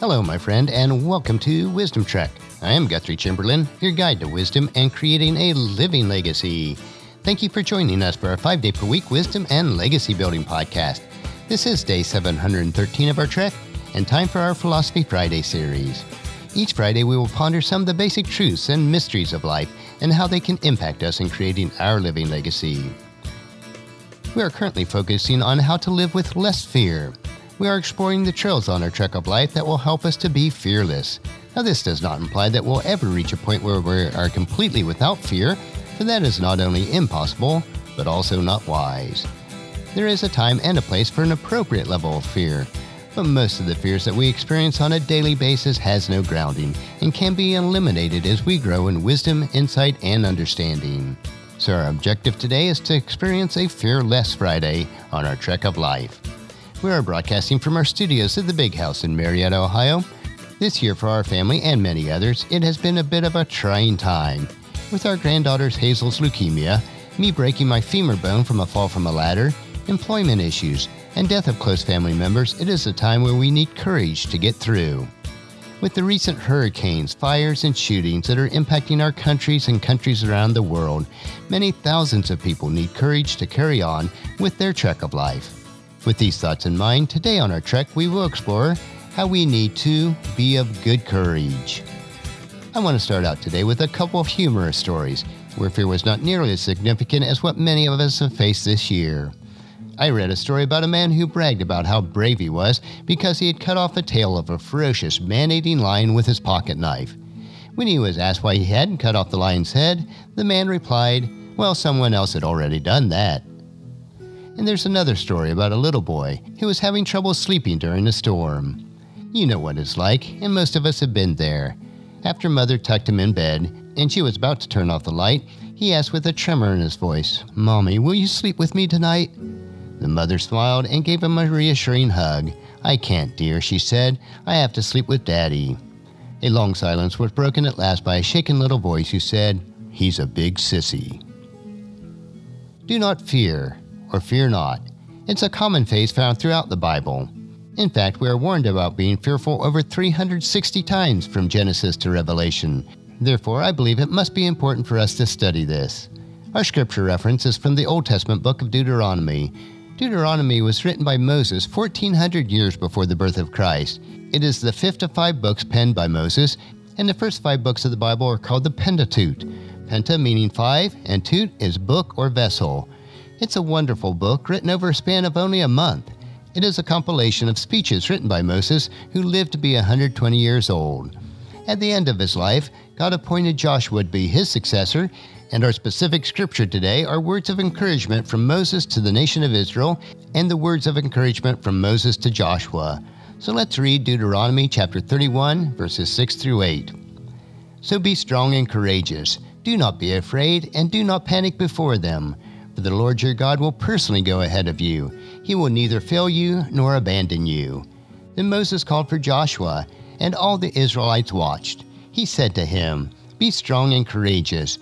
Hello, my friend, and welcome to Wisdom Trek. I am Guthrie Chamberlain, your guide to wisdom and creating a living legacy. Thank you for joining us for our five day per week wisdom and legacy building podcast. This is day 713 of our trek and time for our Philosophy Friday series. Each Friday, we will ponder some of the basic truths and mysteries of life and how they can impact us in creating our living legacy. We are currently focusing on how to live with less fear we are exploring the trails on our trek of life that will help us to be fearless. Now, this does not imply that we'll ever reach a point where we are completely without fear, for that is not only impossible, but also not wise. There is a time and a place for an appropriate level of fear, but most of the fears that we experience on a daily basis has no grounding and can be eliminated as we grow in wisdom, insight, and understanding. So, our objective today is to experience a fearless Friday on our trek of life. We are broadcasting from our studios at the Big House in Marietta, Ohio. This year, for our family and many others, it has been a bit of a trying time. With our granddaughter's Hazel's leukemia, me breaking my femur bone from a fall from a ladder, employment issues, and death of close family members, it is a time where we need courage to get through. With the recent hurricanes, fires, and shootings that are impacting our countries and countries around the world, many thousands of people need courage to carry on with their trek of life. With these thoughts in mind, today on our trek, we will explore how we need to be of good courage. I want to start out today with a couple of humorous stories where fear was not nearly as significant as what many of us have faced this year. I read a story about a man who bragged about how brave he was because he had cut off the tail of a ferocious man eating lion with his pocket knife. When he was asked why he hadn't cut off the lion's head, the man replied, Well, someone else had already done that. And there's another story about a little boy who was having trouble sleeping during a storm. You know what it's like, and most of us have been there. After mother tucked him in bed, and she was about to turn off the light, he asked with a tremor in his voice, Mommy, will you sleep with me tonight? The mother smiled and gave him a reassuring hug. I can't, dear, she said. I have to sleep with Daddy. A long silence was broken at last by a shaken little voice who said, He's a big sissy. Do not fear or fear not. It's a common phrase found throughout the Bible. In fact, we are warned about being fearful over 360 times from Genesis to Revelation. Therefore, I believe it must be important for us to study this. Our scripture reference is from the Old Testament book of Deuteronomy. Deuteronomy was written by Moses 1400 years before the birth of Christ. It is the fifth of five books penned by Moses, and the first five books of the Bible are called the Pentateuch. Penta meaning five, and tut is book or vessel. It's a wonderful book written over a span of only a month. It is a compilation of speeches written by Moses, who lived to be 120 years old. At the end of his life, God appointed Joshua to be his successor, and our specific scripture today are words of encouragement from Moses to the nation of Israel and the words of encouragement from Moses to Joshua. So let's read Deuteronomy chapter 31, verses 6 through 8. So be strong and courageous. Do not be afraid, and do not panic before them for the Lord your God will personally go ahead of you. He will neither fail you nor abandon you. Then Moses called for Joshua, and all the Israelites watched. He said to him, Be strong and courageous,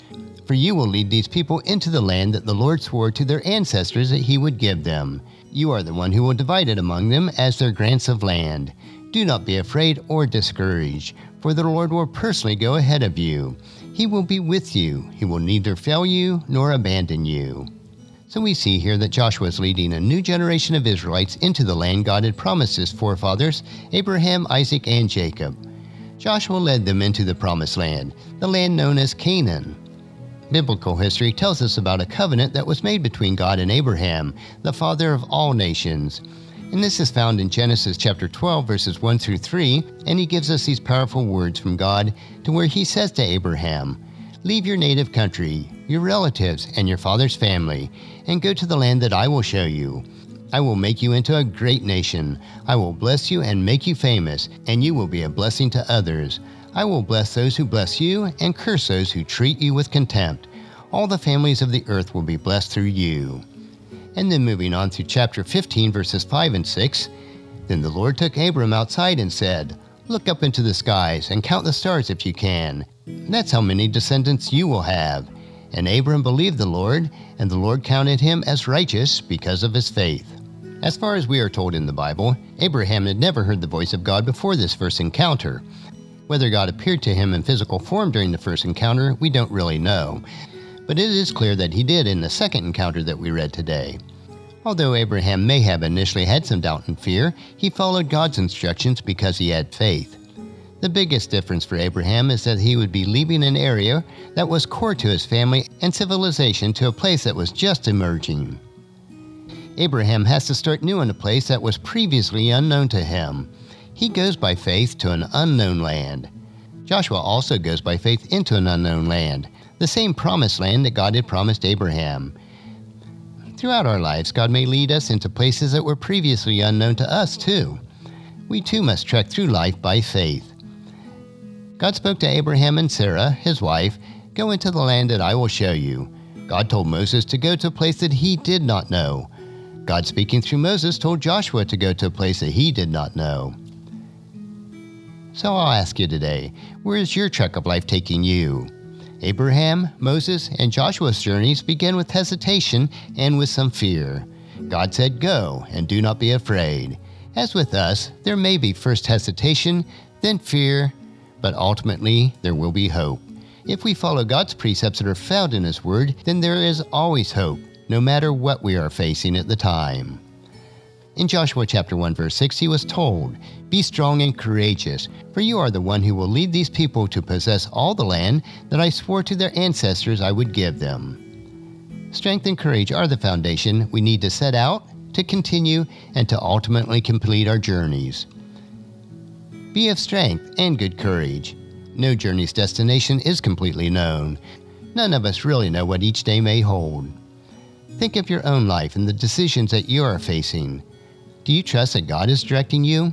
for you will lead these people into the land that the Lord swore to their ancestors that he would give them. You are the one who will divide it among them as their grants of land. Do not be afraid or discouraged, for the Lord will personally go ahead of you. He will be with you. He will neither fail you nor abandon you. So we see here that Joshua is leading a new generation of Israelites into the land God had promised his forefathers, Abraham, Isaac, and Jacob. Joshua led them into the promised land, the land known as Canaan. Biblical history tells us about a covenant that was made between God and Abraham, the father of all nations. And this is found in Genesis chapter 12, verses 1 through 3, and he gives us these powerful words from God to where he says to Abraham, Leave your native country, your relatives, and your father's family, and go to the land that I will show you. I will make you into a great nation. I will bless you and make you famous, and you will be a blessing to others. I will bless those who bless you, and curse those who treat you with contempt. All the families of the earth will be blessed through you. And then moving on through chapter 15, verses 5 and 6. Then the Lord took Abram outside and said, Look up into the skies and count the stars if you can. That's how many descendants you will have. And Abram believed the Lord, and the Lord counted him as righteous because of his faith. As far as we are told in the Bible, Abraham had never heard the voice of God before this first encounter. Whether God appeared to him in physical form during the first encounter, we don't really know. But it is clear that he did in the second encounter that we read today. Although Abraham may have initially had some doubt and fear, he followed God's instructions because he had faith. The biggest difference for Abraham is that he would be leaving an area that was core to his family and civilization to a place that was just emerging. Abraham has to start new in a place that was previously unknown to him. He goes by faith to an unknown land. Joshua also goes by faith into an unknown land, the same promised land that God had promised Abraham. Throughout our lives, God may lead us into places that were previously unknown to us, too. We too must trek through life by faith. God spoke to Abraham and Sarah, his wife, Go into the land that I will show you. God told Moses to go to a place that he did not know. God, speaking through Moses, told Joshua to go to a place that he did not know. So I'll ask you today where is your trek of life taking you? Abraham, Moses, and Joshua's journeys begin with hesitation and with some fear. God said, Go, and do not be afraid. As with us, there may be first hesitation, then fear, but ultimately there will be hope. If we follow God's precepts that are found in His Word, then there is always hope no matter what we are facing at the time. In Joshua chapter 1 verse 6 he was told, "Be strong and courageous, for you are the one who will lead these people to possess all the land that I swore to their ancestors I would give them." Strength and courage are the foundation we need to set out, to continue, and to ultimately complete our journeys. Be of strength and good courage. No journey's destination is completely known. None of us really know what each day may hold. Think of your own life and the decisions that you are facing. Do you trust that God is directing you?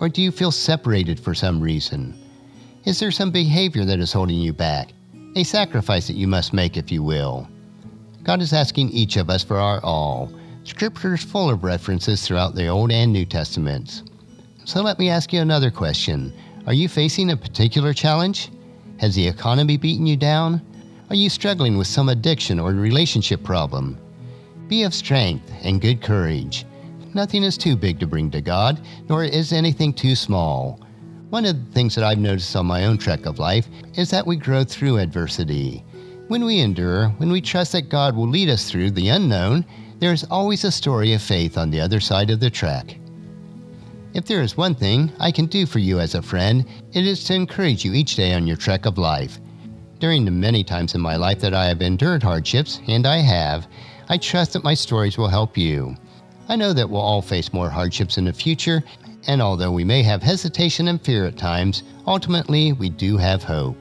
Or do you feel separated for some reason? Is there some behavior that is holding you back? A sacrifice that you must make, if you will. God is asking each of us for our all. Scripture is full of references throughout the Old and New Testaments. So let me ask you another question. Are you facing a particular challenge? Has the economy beaten you down? Are you struggling with some addiction or relationship problem? Be of strength and good courage. Nothing is too big to bring to God, nor is anything too small. One of the things that I've noticed on my own trek of life is that we grow through adversity. When we endure, when we trust that God will lead us through the unknown, there is always a story of faith on the other side of the trek. If there is one thing I can do for you as a friend, it is to encourage you each day on your trek of life. During the many times in my life that I have endured hardships, and I have, I trust that my stories will help you. I know that we'll all face more hardships in the future, and although we may have hesitation and fear at times, ultimately we do have hope.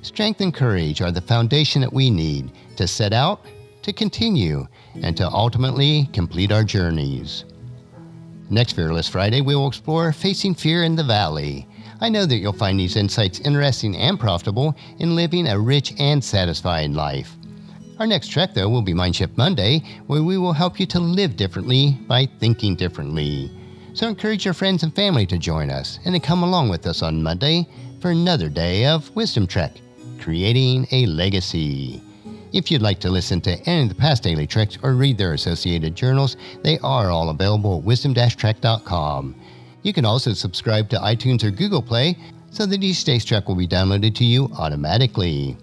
Strength and courage are the foundation that we need to set out, to continue, and to ultimately complete our journeys. Next Fearless Friday, we will explore facing fear in the valley. I know that you'll find these insights interesting and profitable in living a rich and satisfying life. Our next trek, though, will be Mindshift Monday, where we will help you to live differently by thinking differently. So encourage your friends and family to join us and to come along with us on Monday for another day of Wisdom Trek, creating a legacy. If you'd like to listen to any of the past daily treks or read their associated journals, they are all available at wisdom-trek.com. You can also subscribe to iTunes or Google Play so that each day's trek will be downloaded to you automatically.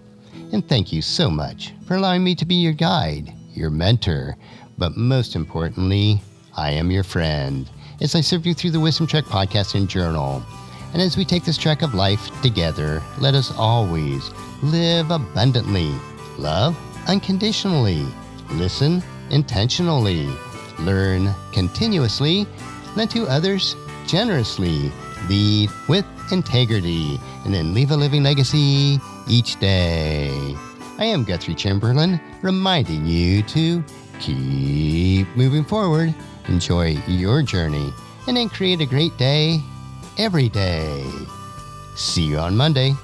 And thank you so much for allowing me to be your guide, your mentor, but most importantly, I am your friend as I serve you through the Wisdom Trek podcast and journal. And as we take this trek of life together, let us always live abundantly, love unconditionally, listen intentionally, learn continuously, lend to others generously, lead with integrity, and then leave a living legacy each day. I am Guthrie Chamberlain, reminding you to keep moving forward, enjoy your journey, and then create a great day every day. See you on Monday.